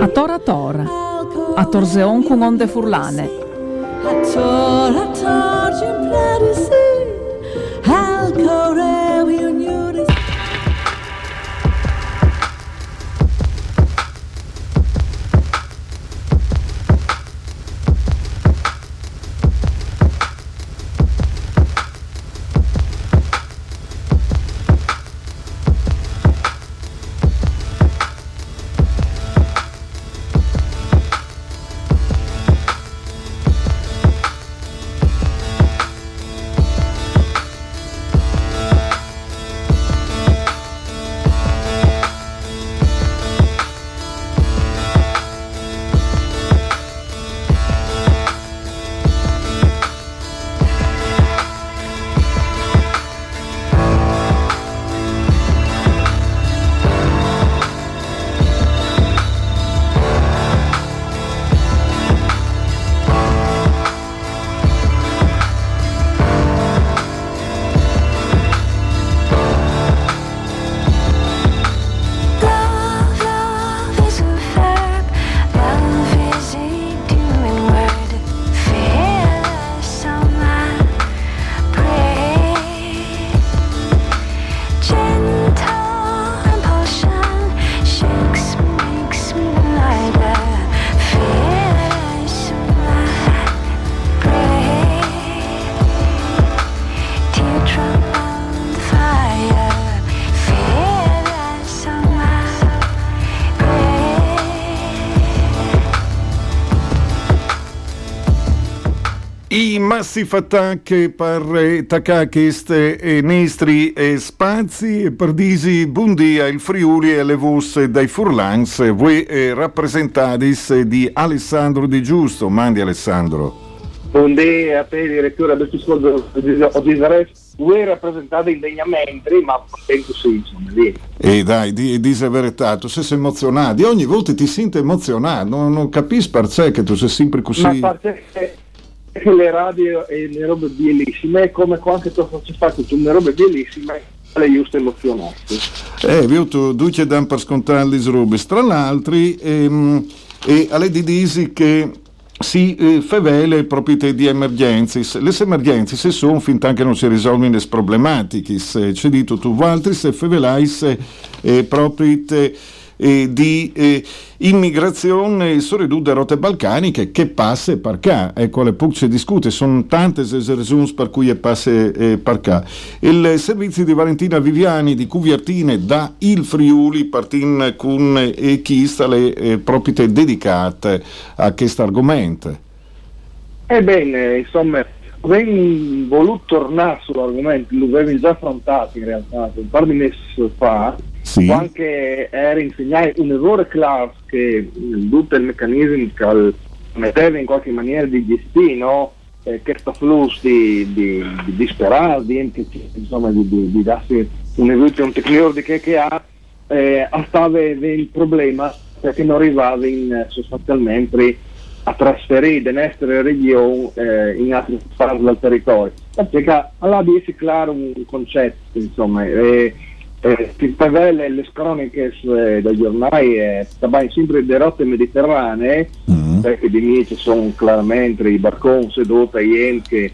A tora tora, a torseon con onde furlane. A tora tora, massif attacchi per Takakist e Nestri e Spazi e Pardisi Bundia, il Friuli e le Vus dai Furlans, voi eh, rappresentadis di Alessandro Di Giusto. Mandi Alessandro. Buongiorno a te direttore del Fisco di voi rappresentate indegnamente, ma contento sì, insomma, lì. E dai, di, di verità, tu sei emozionato, ogni volta ti senti emozionato, non, non capisci perché che tu sei sempre così... Ma perché le radio e le robe bellissime, come quando tu faccio fatto le robe bellissime, le giuste emozionate. Eh, vi ho duce dan per scontare le robe, tra l'altro, ehm, e alle di disi che si eh, fevele proprio di emergenze. Le emergenze sono fin che non si risolvono le problematiche. C'è detto tu, altri se fevelais eh, proprio eh, di eh, immigrazione soprattutto rotte balcaniche che passa per qua. Ecco, le PUC si discute, sono tante le ragioni per cui passa eh, per qua. Il servizio di Valentina Viviani di Cuviartine da il Friuli partin con eh, chi sta le eh, proprietà dedicate a questo argomento. Ebbene, insomma, avrei voluto tornare sull'argomento, lo avevo già affrontato in realtà un par di mesi fa, sì. anche era insegnare un errore classico che tutto il meccanismo che metteva in qualche maniera di gestire no? eh, questo flusso di, di, di disperare, di, insomma, di, di, di darsi un aiuto, un tecnico di che, ha, eh, stava il problema perché non arrivava in, sostanzialmente a trasferire le nostre regioni eh, in altre parti del territorio. Perché allora di essere chiaro un concetto, insomma, eh, eh, si rivela le croniche eh, dai giornali eh, sempre le rotte mediterranee mm-hmm. perché di lì ci sono chiaramente i barconi seduti i che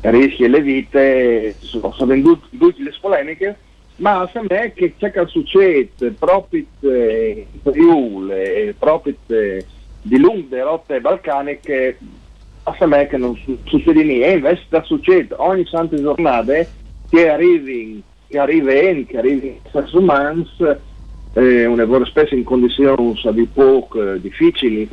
rischi le vite sono, sono vendute le polemiche ma a me che c'è che succede proprio eh, Friuli proprio eh, di lunghe rotte balcaniche a me che non succede niente e invece succede ogni santa giornata che arrivi che arrivi che arrivi esseri umani eh, un lavoro spesso in condizioni di poco eh, difficili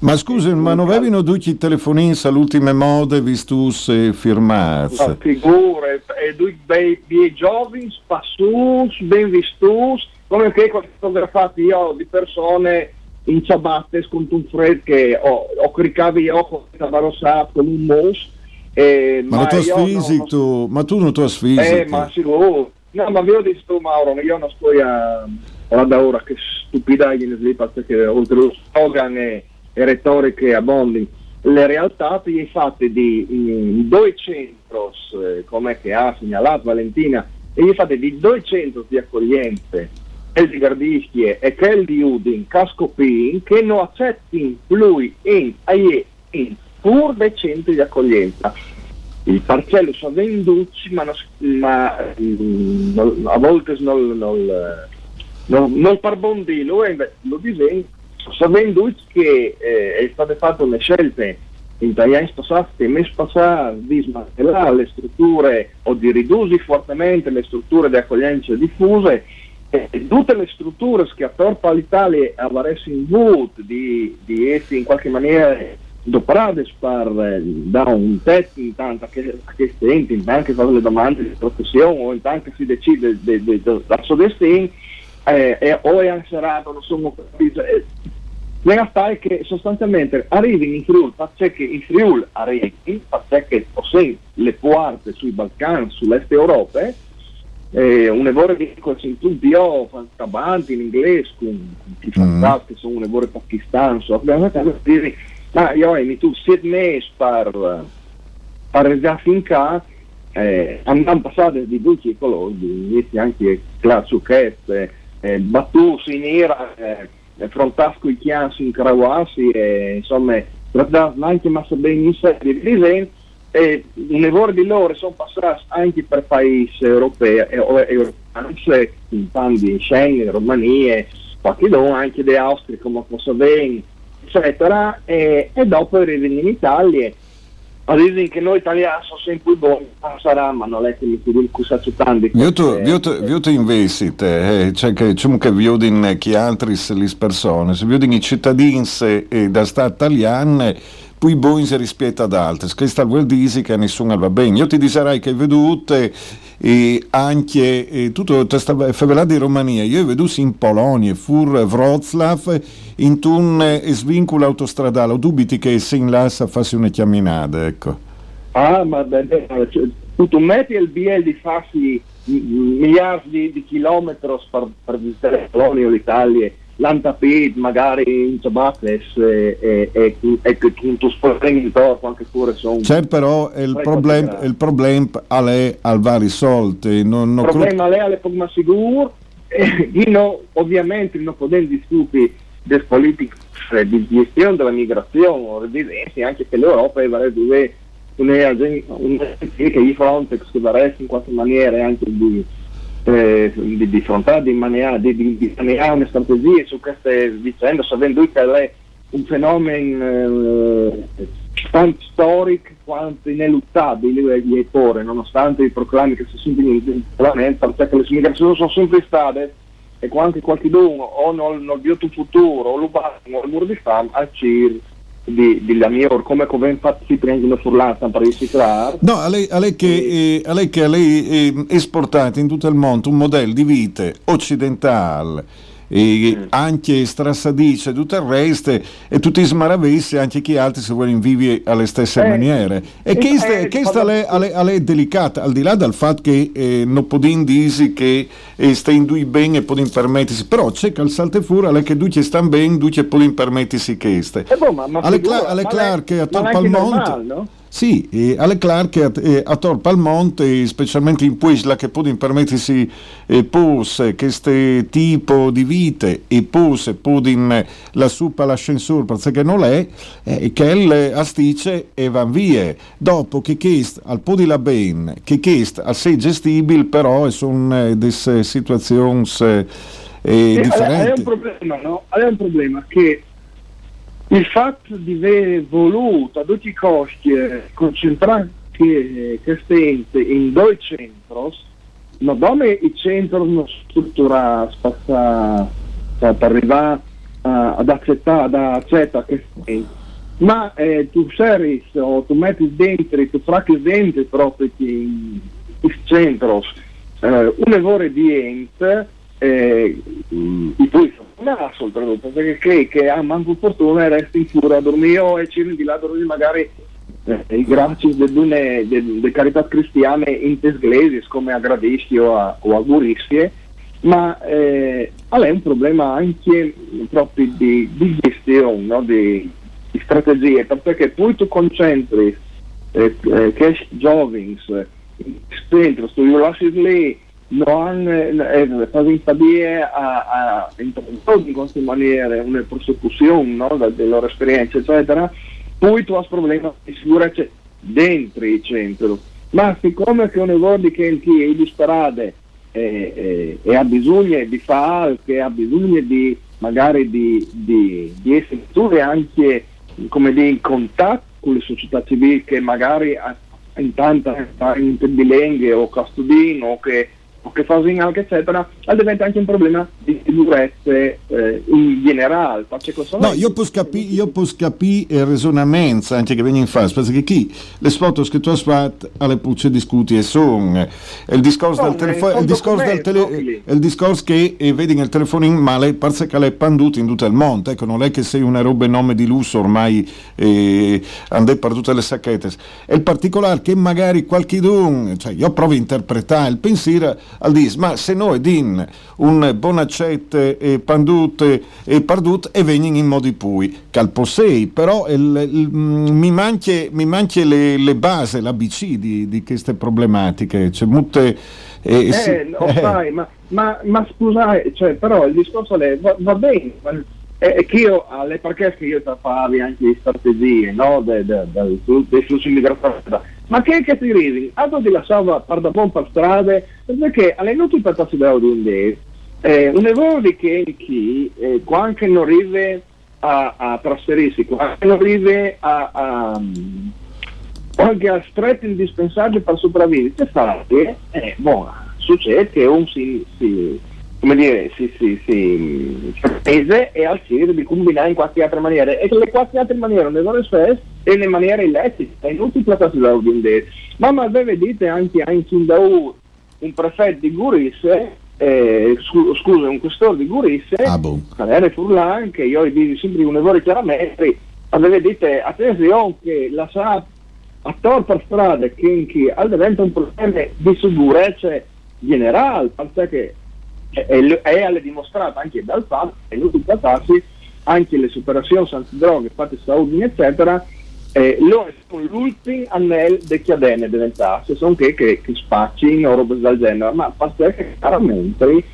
ma scusi, ma non avevano tutti telefonini all'ultima moda vistus e firmati? Ma figure, e due bei, bei giovani, spassus, ben vistus, come che ho fotografato io di persone in ciabatte con un freddo che ho, ho caricato io con tabarossato con un mousse eh, ma, ma, tu fisico, no, tu, ma tu non tu fisico. Eh, ma sì, oh, no, ma vi ho detto Mauro, io non sto a, guarda ora che stupidaggine lì perché oltre lo slogan e, e retoriche abbondi, le realtà sono fatte di in, due centros, eh, come che ha segnalato Valentina, e gli fate di due centri di accoglienza quel di Gardischie e quel di Udin, Cascopin, che non accetti lui in, in pur dei centri di accoglienza. Il parcello sono venduti, ma, non, ma non, a volte non, non, non, non parbondilo e lo disegno. Sono venduti che eh, è state fatte le scelte in italiani passati, mesi passati, di smantellare le strutture o di ridurre fortemente le strutture di accoglienza diffuse e tutte le strutture che attorno all'Italia avrebbero in vut di, di essere in qualche maniera doprate per dare un tetto intanto a questi enti, intanto che fanno le domande di professione o intanto che si decide del suo destino eh, e, o è anserato, non sono capito. Eh, la realtà è che sostanzialmente arrivi in Friuli, perché in Friuli arrivi, perché possiede le porte sui Balcani, sull'Est Europa, eh, un'evore di in tutti io, avanti in inglese, con i fantastici, mm. sono un'evore pakistano, abbiamo dire, ma io mi tu mesi per, per già finché eh, andiamo passati di due ecologi, anche classiche, eh, battuti in era, eh, frontasco i chiansi in Carawasi, e, insomma, anche massa ben in serie di disegni, e un lavoro di loro sono passati anche per paesi europei in tanti in Schengen, Romania, qualche anche di Austria come Kosovo, eccetera, e, e dopo arrivano in Italia. Dicono che noi italiani siamo sempre buoni, sarà, ma non è che mi chiedi cosa c'è tanti. Io ti investite, eh, cioè che diciamo che vedono che altri le persone, se vedono i cittadini eh, da Stato italiano poi buoni rispetto ad altri. Questo vuol dire che nessuno va bene. Io ti dirai che hai veduto e anche e tutto questa favela di Romania, io ho veduto in Polonia, fur Wroclaw, in un eh, svincolo autostradale, ho dubiti che se in là faccia una chiaminata, ecco. Ah, ma bene, cioè, metti il BL di farsi miliardi di, chilometri per visitare Polonia o l'Italia l'antapid magari in Ciabates e, e, e, tu spring intorno anche pure sono c'è però il problema il problema è al va risolto non, non il problema cru- è poco sicuro e no, ovviamente non possiamo discutere delle politiche di gestione della migrazione o residenze anche che l'Europa deve due un'agenzia che i Frontex che in qualche maniera anche di eh, di, di affrontare in di, di, di maniera una strategia su queste vicende, sapendo che è un fenomeno eh, tanto storico quanto ineluttabile di ettore, nonostante i proclami che si sentono in Parlamento, perché le migrazioni sono sempre state e quando qualcuno o non, vede un futuro o lo o il muro di fame, a CIR di, di la mia come come si prendono furlata per riciclare no a lei, a lei che, eh, a lei che lei eh, esportate in tutto il mondo un modello di vita occidentale e anche Strassadice e tutto il resto e tutti smaravessi anche chi altri se vogliono vivere alle stesse eh, maniere. E eh, che eh, questa è delicata al di là del fatto che eh, non possiamo dire che eh, sta in due bene e possono permettersi però c'è che al salte fuori alle che due stanno bene due possono permettersi queste eh, boh, ma, ma alle, cla- alle Clark a Topalmonte no? Sì, e alle Clark e a Tor Palmonte, specialmente in Puisla, che possono permettersi eh, pose questo tipo di vite e pose possono la suppa l'ascensore perché non è, eh, che le astice e van via. Dopo che questo al po' di la ben, che questo al sei gestibile, però sono eh, delle situazioni eh, eh, differenti. È un problema, no? È un problema che il fatto di aver voluto a tutti i costi eh, concentrare queste ente in due centri, non dove i centri sono strutturati per arrivare ad accettare, ad accettare queste ma eh, tu servi o tu metti dentro, tu fracchi dentro proprio in questi centri eh, un lavoro di ente eh, i cui no, soprattutto perché crei che ha manco fortuna e resti in furia a dormire e ci di là dormire magari eh, i grazie delle de, de carità cristiane in tesglesi come a gradisti o a, o a guristie ma eh, è un problema anche proprio di, di gestione no? di, di, strategie perché poi tu concentri eh, eh, cash giovings in centro, tu lasci lì non eh, fare stabilire a, a introdurre in queste maniere una prosecuzione no, delle loro esperienze, eccetera, poi tu hai problemi di sicurezza dentro il centro. Ma siccome che un lavoro che è di strade e, e, e, ha bisogno di fare, che ha bisogno di magari di, di, di essere anche come dire, in contatto con le società civili che magari intanto sta in bilenghe o custodino o che che fanno anche eccetera, diventa anche un problema di sicurezza eh, in generale. No, io posso capire io posso capire il ragionamento anche che viene in fase, perché chi le foto che tu hai fatto alle pucce discuti e sono il discorso del telefono, il discorso del tele, il discorso che eh, vedi nel telefono in male, pare che l'è panduto in tutto il mondo, ecco, non è che sei una roba nome di lusso ormai eh, andè per tutte le sacchette. È il particolare che magari qualche don, cioè io provo a interpretare il pensiero al dis, ma se noi din un bonaccette e pandute e pardut e vengono in modi pui, calposei, però il, il, mi manche, mi manche le, le basi, l'ABC di, di queste problematiche, c'è molte... Eh, eh, sì, no, eh. Sai, ma, ma, ma scusate, cioè, però il discorso è, va, va bene, è che io alle perché che io trattavi anche le strategie no, dei, dei, dei flussi migratori ma che che si ridi? Altro di lasciava per da buon per strade perché alle notti per passi da un eh, un errore di che chi eh, quando non arriva a, a trasferirsi quando non arriva a, a qualche aspetto indispensabile per sopravvivere che fa? Eh, boh, succede che un si, si come dire, si, si, si spese e al CIR di combinare in qualche altra maniera. E le quattro altre maniere non sono spese e le maniere illecite, non si solo di un detto. Ma ma vedete anche in Daù un prefetto di Gurisse, eh, scusa, un questore di Gurisse, ah, boh. Calere Furlan, che io dico sempre un errore chiaramente, vedete, attenzione che la sa a per strada che, che diventa un problema di sicurezza generale, perché e, alle dimostrato anche dal fatto che in tutti i anche le superazioni antidroghe fatte Saudi eccetera eh, loro sono l'ultimo anello di chiadene diventasse sono che, che, che spacci o robe del genere ma perché chiaramente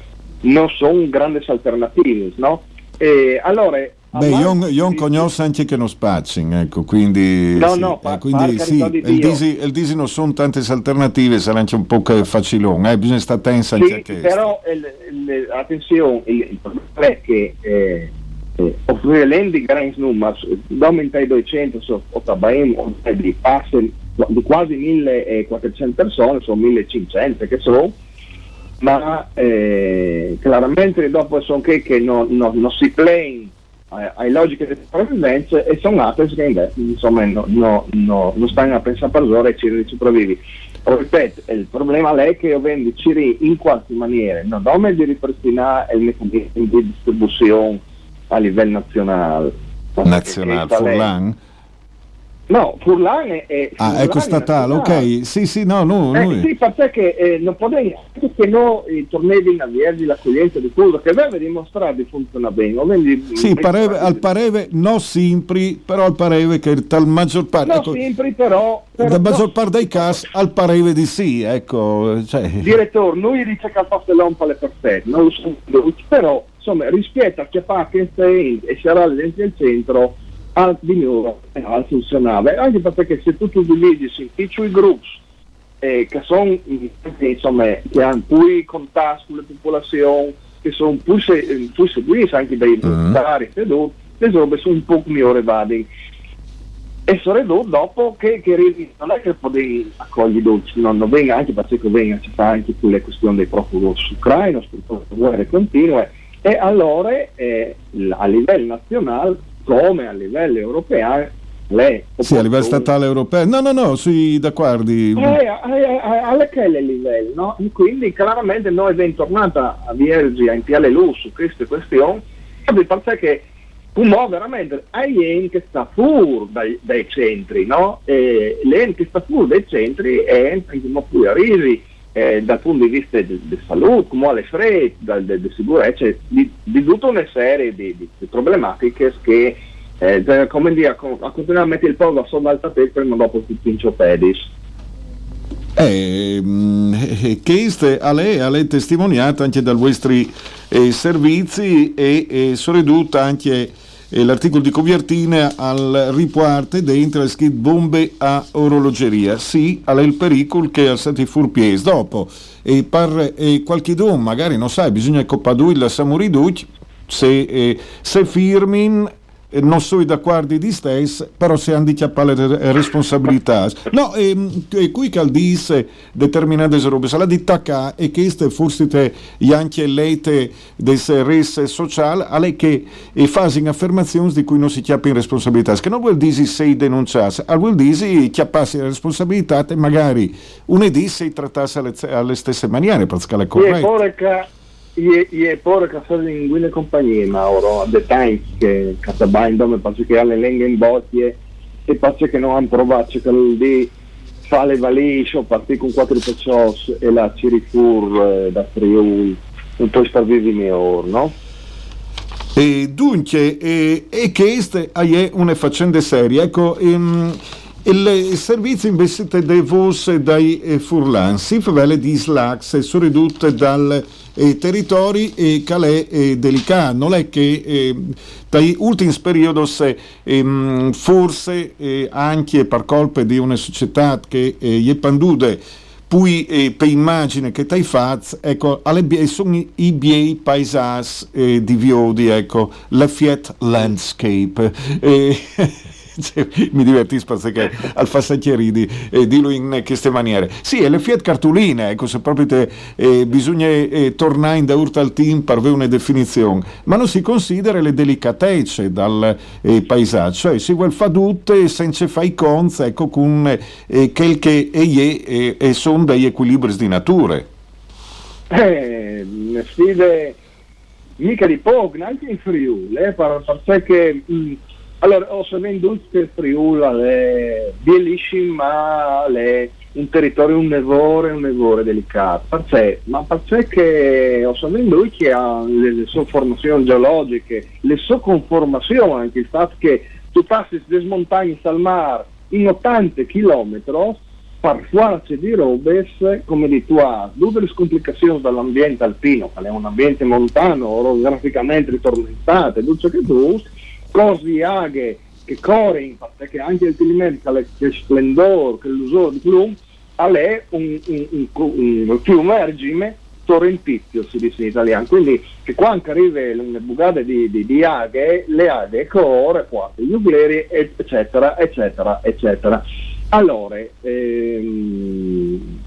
non sono grandi alternative no? E allora Beh, io, non conosco anche che non spazzing, ecco, quindi, no, sì, no, eh, quindi sì, il, disi, il disi non sono tante alternative, sarà anche un po' facilone, eh, bisogna stare tensa anche sì, a questo. Però, il, il, attenzione, il, il, problema è che eh, eh, offrire l'ending grandi numeri, aumentare 200, so, o tabaim, di passi di quasi 1400 persone, sono 1500 che sono, ma eh, chiaramente dopo sono che, che non no, no si play hai logiche di sopravvivenza e sono altre che invece insomma no, no, no, non stanno a pensare per ore e ci sopravvivi. Ripeto, il problema è che io vendo Ciri in qualche maniera, non nome di ripristinare il meccanismo di distribuzione a livello nazionale. Nazionale, Furlan? No, Furlan è... è ah, ecco statale, ok. Sì, sì, no, no. Eh, sì, perché eh, non potrei, che no, i tornei di Navierdi, l'accoglienza di quello che deve dimostrare funziona bene. Quindi, sì, pareve, al pareve, non sempre, però al pareve che tal maggior parte... Non ecco, sempre, però... però la maggior no, parte dei casi al pareve di sì, ecco. Cioè. Direttore, noi dice che al pastellone le perfette, non lo so, però, insomma, rispetto a chi fa che e sarà il centro al, di nuovo eh, al funzionare, anche perché se tu utilizzi piccoli gruppi eh, che sono insomma che hanno più contatto con la popolazione, che sono più, se, più seguiti anche dai militari, uh-huh. le robe sono un po' più evadenti. E soprattutto dopo che, che non è che puoi accogliere dolci, non, non venga anche perché venga, ci fa anche con le questioni dei profughi ucraini, guerre continue, e allora eh, a livello nazionale come a livello europeo lei sì, a livello statale europeo no no no sui d'accordi eh, eh, eh, alle quelle livelli no? quindi chiaramente noi abbiamo tornato a Viergi a impiare lui su queste questioni perché un veramente hai che sta fuori dai, dai, centri no? e l'en che sta fuori dai centri è un più a risi eh, dal punto di vista di salute, come alle fredde, di sicurezza, di, di, tutta una serie di, di, di problematiche che eh, come dire, a, continuare a mettere il pollo sopra il tappeto prima o dopo ti pincio pedis. Eh, queste a lei, a lei testimoniata anche dai vostri eh, servizi e, e soprattutto anche eh, l'articolo di copertina al riparte dentro le scritto bombe a orologeria. Sì, a lei il pericolo che al stati furpies. Dopo, e per eh, qualche don, magari non sai, bisogna coppadui la samuriduc, se, eh, se firmin non sono d'accordo di stesso, però se hanno di le responsabilità. No, e, e qui che dice determinate robe, se la ditta qua e queste forse anche lete dei res sociali, alle che e fanno affermazioni di cui non si chiappa in responsabilità, che non vuol dire sei denunciasse, ma vuol dire chiapparsi la responsabilità e magari unedì sei trattasse alle, alle stesse maniere, perché è corretto. Je, je poruka sad in compagnie, Mauro, a detajns, che Catabain dome pace che alle lenghe in botte e pace che non hanno provato che lì fa le valigie o partì con quattro peccios e la Cirifur eh, da Friuli, un po' sparvivi ora, no? E dunque, e, e queste è una faccenda seria. Ecco, ehm, il servizio investite dei VOS dai eh, Furlan, si favele di Slax, sono ridotte dal eh, territori e calè eh, delicato. Non è che eh, dai ultimi periodi eh, forse eh, anche per colpa di una società che eh, è pandude poi eh, per immagine che tai faz, ecco, alle, sono i miei paesaggi eh, di Viodi, ecco, la Fiat Landscape. Eh, cioè, mi divertisco perché al fassacchieri eh, dirlo in queste maniere. Sì, e le Fiat cartoline, ecco, se proprio te, eh, bisogna eh, tornare in da urta al team per avere una definizione, ma non si considera le delicatezze dal eh, paesaggio, cioè si vuole fare tutte senza fare conza, ecco, con eh, quel che è, e, e sono degli equilibri di natura. Eh, sfide mica di poco, anche in Friuli, eh, perché mh, mm, allora, ho che il Friuli è bellissimo, ma è un territorio un nevore, un nevore delicato. Perché? Ma perché ho saputo che ha le sue formazioni geologiche, le sue conformazioni, anche il fatto che tu passi dalle montagne al mare in 80 km, per farci di robes, come di tu hai, tutte le complicazioni dall'ambiente alpino, che è un ambiente montano, orograficamente ritormentato, tutto ciò che tu cose aghe che corrono, perché anche il tilimento che splendore, che l'uso di plum, è un, un, un, un fiume a torrentizio, si dice in italiano. Quindi che quando arriva le bugate di, di, di aghe, le aghe corrono, gli nucleari, eccetera, eccetera, eccetera. Allora, ehm,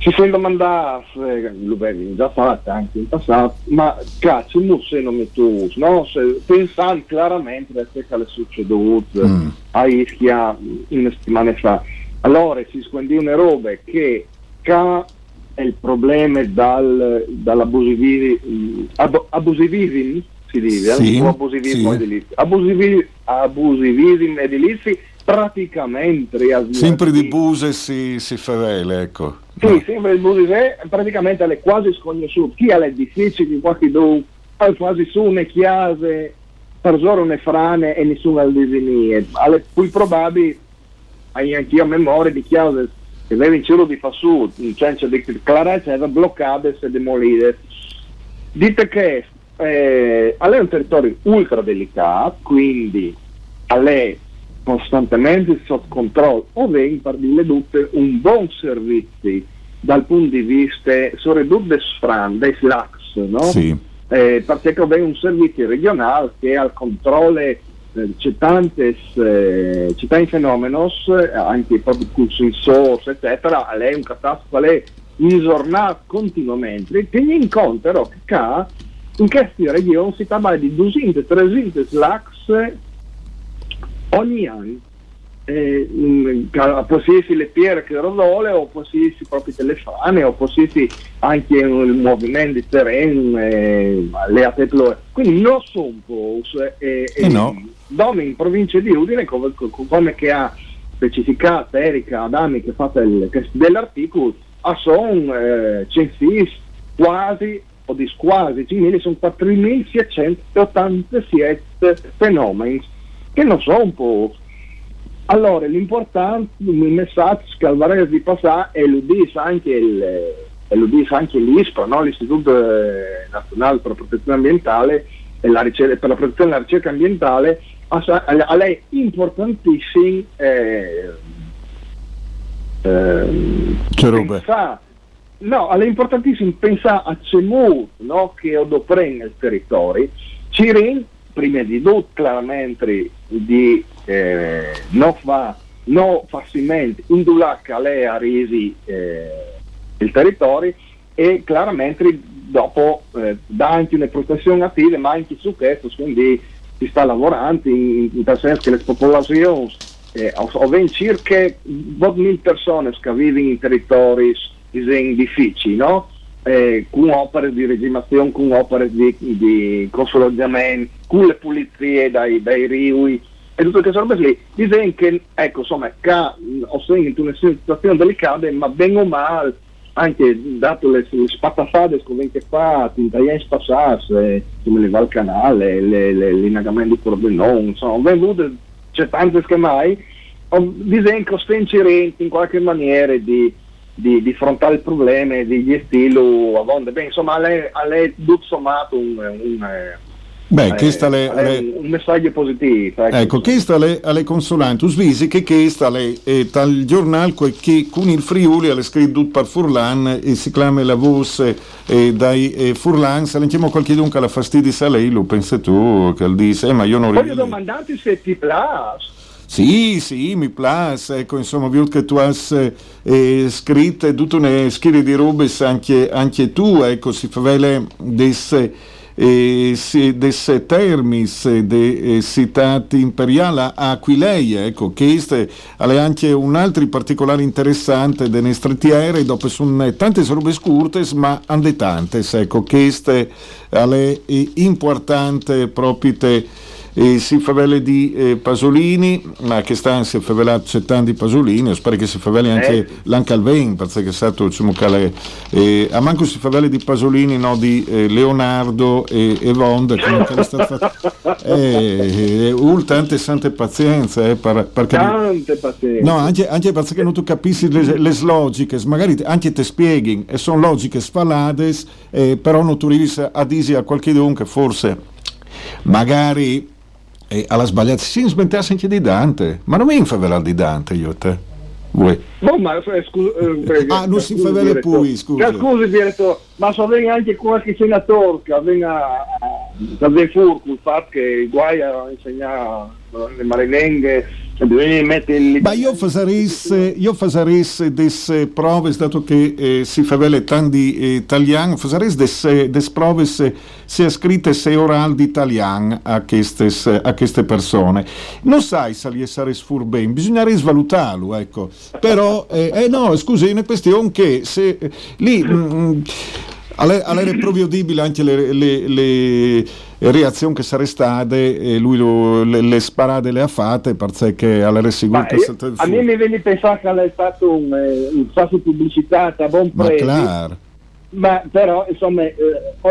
ci sono domandate, lo abbiamo già fatto anche in passato, ma cazzo, non se non metto no? Se, pensando chiaramente a quello che è succeduto mm. a Ischia una settimana fa. Allora si squandivano robe che ca è il problema dal, dall'abusivismo, ab, abusivismo si dice, sì, eh? abusivismo sì. edilizio, abusivismo, abusivismo edilizio praticamente sempre di Buse si, si favela ecco sì, no. sempre di Buse praticamente è quasi sconosciuto chi ha le difficili qualche do quasi su una chiesa per zoro une frane e nessuno al divinie alle più probabili anch'io a memoria di chiese che aveva in cielo di Fassù in senso di clarezza era bloccate e demolite dite che eh, è un territorio ultra delicato quindi a lei costantemente sotto controllo o vengono per dire tutte un buon servizio dal punto di vista soprattutto dei SFRAN, dei SLACS, no? Sì. Eh, perché abbiamo un servizio regionale che ha il controllo eh, c'è tante eh, in fenomeni, anche proprio con sensori, eccetera, lei è un catastrofe isornato continuamente, tieni in conto però che in queste regioni si parla di 200-300 SLACS ogni anno eh, mm, possiedersi le pierre che rodole o possiedersi proprio delle frane o possiedersi anche il movimento di terreno eh, le ateplore quindi non sono pose eh, eh, no. dove in provincia di Udine come, come che ha specificato Erika Adami che il, dell'articolo a son eh, censis quasi o di quasi sono 4.687 fenomeni che non sono un po' allora, l'importante, il messaggio che al Varese di passare è lo dice anche il, e lo dice anche l'ISPRA, no? l'Istituto eh, Nazionale per la Protezione Ambientale e la ricerca, per la protezione della ricerca ambientale, a, lei importantissimo eh, eh, pensa, no, è importantissimo pensare a CEMU no? che odopre nel territorio, ci prima di tutto chiaramente di eh, non fa non facilmente indulare lei a resi eh, il territorio e chiaramente dopo eh, dà anche una protezione attiva ma anche su questo quindi si sta lavorando in, in tal senso che le popolazioni eh, ho circa 2000 persone che vivono in territori difficili no? Eh, con opere di regimazione, con opere di, di consolidamento, con le pulizie dai, dai riui e tutte queste robe lì. Dicono che, ecco, insomma, che ho sentito una situazione delicata, ma ben o male anche dato le, le spattafate che vengono fatte, in tagliare spassarsi, come le va al canale, le, le, l'innagamento di Corbenon, insomma, venute, c'è tante che mai, disegno costencerenti in qualche maniera di, di, di affrontare il problema, di gestirlo a volte. Beh, insomma, lei, lei tutto sommato un, un Beh, eh, questa le, le, un messaggio positivo. Ecco, ecco questa le, alle consulanti, svisi che questa le, eh, tal giornale che con il Friuli ha scritto per Furlan e si chiama la voce eh, dai eh, Furlan, se leggiamo qualche dunque alla fastidio a lei, lo pensi tu, che dice, eh, ma io non. Voglio domandarti se ti piace. Sì, sì, mi piace, ecco, insomma, vi che tu hai eh, scritto tutte una serie di robe anche, anche tu, ecco, si fa vele desse eh, des termis de eh, citati imperiale a Aquileia, ecco, che è anche un altro particolare interessante delle stratiere, dopo sono tante robe scurte, ma ande tante, ecco, che è importante proprio e si favele di eh, Pasolini, ma che sta si favela accettando i Pasolini, spero che si favele anche eh. l'Ancalvein, perché è stato diciamo, cale, eh, a manco si favele di Pasolini, no, di eh, Leonardo e, e Vonda, come è stato fatto. Eh, eh, tante sante pazienze, eh, per, perché, tante pazienze. No, anche, anche perché non tu capisci le, le logiche, magari anche te spieghi, e sono logiche sfalate, eh, però non tu arrivi a dire a qualche che forse magari e alla sbagliata si smettasse anche di Dante ma non mi infavela di Dante io te Vuoi? Boh, ma eh, scusa, eh, ah, non si favela poi, scusa. Scusi, direttore, ma so venga anche qualche senatore che venga da De Furco, il fatto che guai a insegnare le marinenghe ma io farei delle prove, dato che eh, si fa vele tanti eh, italiani, farei delle prove sia scritte sia orali di italiano a queste, persone. Non sai se gli essere ben, bisognerebbe svalutarlo, ecco. Però, eh, eh no, scusi, è una questione che se lì... Mh, mm, all'era proprio udibile anche le, le, le reazioni che sarebbero state e lui lo, le, le, sparate le ha fatte perché all'era sicuro che io, a me mi viene a pensare che è stato un, eh, un fatto pubblicità a buon prezzo. ma, ma però insomma eh,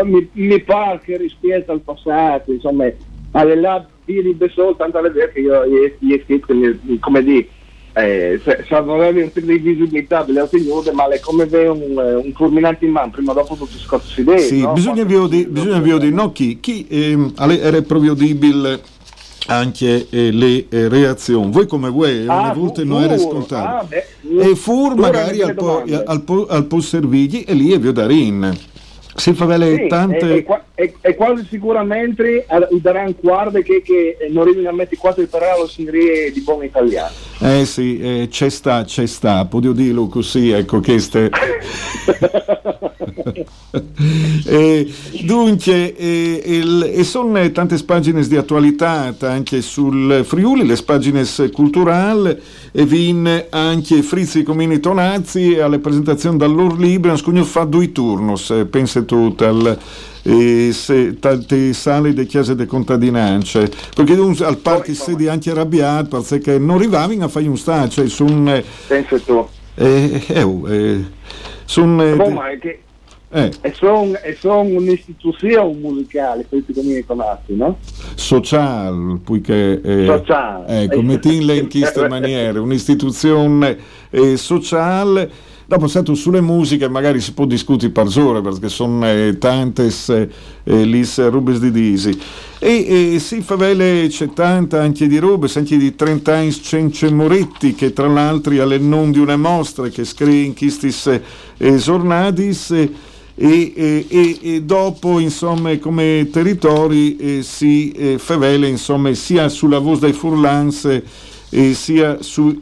mi, mi, pare che rispetto al passato insomma alle là di Besol tanto alle vero che io gli ho scritto come dire eh, di visibilità delle altre nude, ma è come avere un, eh, un fulminante in mano, prima o dopo tutti scozzi idee. Sì, no? bisogna vedere no, chi, chi ehm, era proprio udibile anche eh, le eh, reazioni. Voi come voi, ah, una volta non era scontato. Ah, e fur magari al, po, al, po, al po' servigli e lì è Viodarin. Si fa delle sì, tante... E, e, e, quasi sicuramente daranno guarda che, che non arrivano a mettere quattro parole signorie di buon italiano. Eh sì, eh, c'è sta, c'è sta, posso dirlo così, ecco, queste... eh, dunque, eh, e sono tante pagine di attualità anche sul Friuli, le pagine culturali, e vin anche Frizzi Comini Tonazzi alle presentazioni dall'Or Libro, scugno fa due turnos, eh, pensa tu, tal, eh, se, tante sale di chiese di contadinanze, perché al parchi si di anche arrabbiato perché non arrivavano a fare un stato, cioè sono... Pensa tu. Eh, eh, oh, eh, son, eh, boh, ma è che Eh. E sono son un'istituzione musicale, questi come conati, no? Social, poiché eh, Social. Ecco, mettinle in queste maniere, un'istituzione eh, sociale. Dopo, stato sulle musiche magari si può discutere per ore perché sono eh, tante eh, lis rubes di disi. E, e si favele c'è tanta anche di rubes, anche di 30 anni Cence Moretti che tra l'altro alle non di una mostra che scrive in questi eh, giornadis. Eh, e, e, e, dopo insomma come territori eh, si eh, favele insomma sia sulla voce dei Furlans eh, sia sul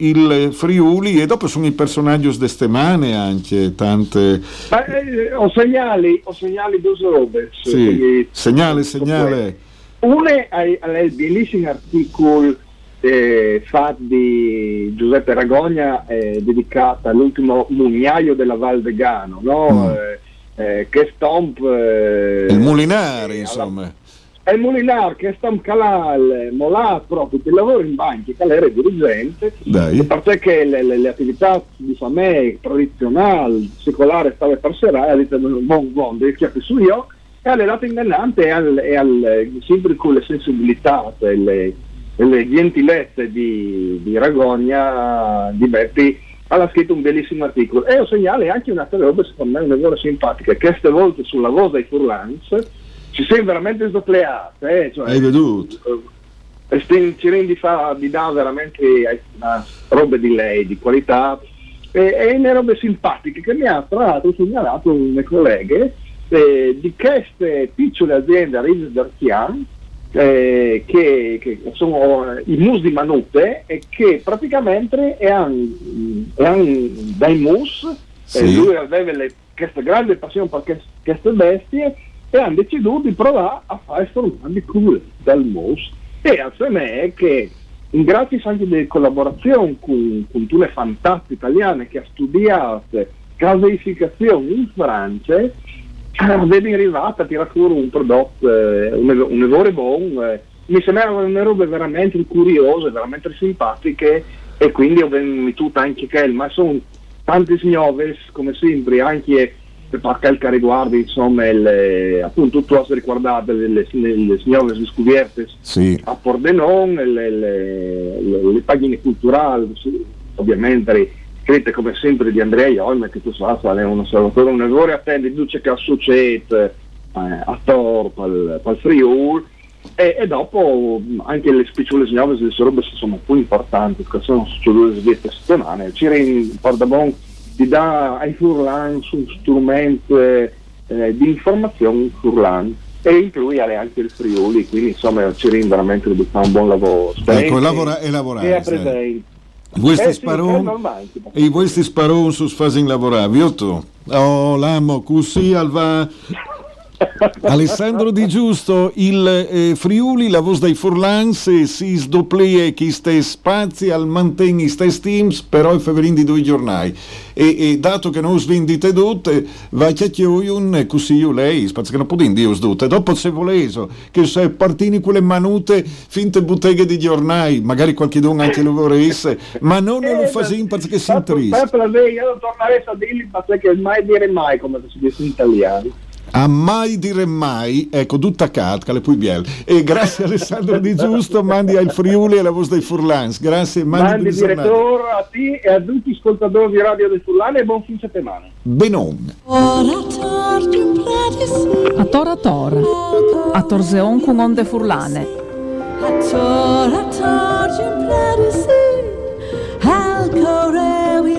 Friuli e dopo sono i personaggi di stemane anche tante Ma, eh, ho segnali ho segnali due robe sì. segnale segnale una è il bellissimo articolo eh, fatto di Giuseppe Ragogna eh, dedicata all'ultimo mugnaio della Val Vegano no? Mm eh, eh, che stomp eh, il Mulinari eh, insomma è il Mulinar che stomp calal molat proprio che lavora in banchi che era dirigente Dai. perché che le, le, le, attività di famiglia tradizionali secolare stava per serare ha detto buon buon devi chiappi su io e alle lato ingannante e, al, e al, sempre con le sensibilità e le, le gentilezze di, di Ragogna di Betti ha scritto un bellissimo articolo e ho segnale anche un'altra roba secondo me una cosa simpatica che queste volte sulla voce dei Furlans ci sei veramente sdoppiate eh? cioè, hai veduto ci rendi fa di dare veramente roba di lei di qualità e, e una robe simpatiche che mi ha tra l'altro segnalato le colleghe eh, di queste piccole aziende a Rives d'Archian eh, che, che, sono i mus di Manute e che praticamente hanno dei mus, sì. e lui aveva le, questa grande passione per queste bestie e hanno deciso di provare a fare formati cool del mus e assieme che grazie anche delle collaborazioni con, con tutte le fantastiche italiane che ha studiato caseificazione in Francia vedi arrivata a tirare fuori un prodotto, eh, un, errore buono, eh, mi sembrava una roba veramente curiosa, veramente simpatiche e quindi ho venuto anche che ma sono tante signore come sempre anche per quel che riguarda insomma il, appunto tutto cose riguardate le, le, le signore scovierte sì. a Pordenon le, le, le, pagine culturali ovviamente scritte come sempre di Andrea Iolme che tu sai è un osservatore un errore attende dice che succede eh, a Torp al, al Friul e, e, dopo anche le spicciole signore sarebbero sono più importanti perché sono succedute queste settimane ci Pordabon ti dà ai Furlan un strumento eh, di informazione Furlan. E include anche il Friuli quindi insomma ci rende veramente un buon lavoro. Ecco, lavora, e lavorare e presente. Questi eh sparon, e questi sparon su sfasin lavorare, tu? Oh, l'amo, così alva Alessandro Di Giusto, il eh, Friuli, la voce dei Furlans, si sdopplia chi sta spazi al mantegni stessi teams, però è feverin di due giornali. E, e, dato che non svendite tutte, va a chiacchioiun così io lei, spazio che non può dire tutte. Dopo se volete, che se partini quelle manute, finte botteghe di giornali, magari qualche don anche lo voresse, ma non lo fa sempre che si intrista. Per lei, io tornerei a dirgli, perché mai dire mai, come si dice in italiano. A mai dire mai, ecco, tutta catca le puoi E grazie Alessandro Di Giusto, mandi al Friuli e alla voce dei Furlans. Grazie, mandi, mandi direttore a te e a tutti gli ascoltatori di Radio del Furlane e buon fine settimana. Benon. A Tora Tor, a Torseon con onde Furlane. A Tora Tor, Alcore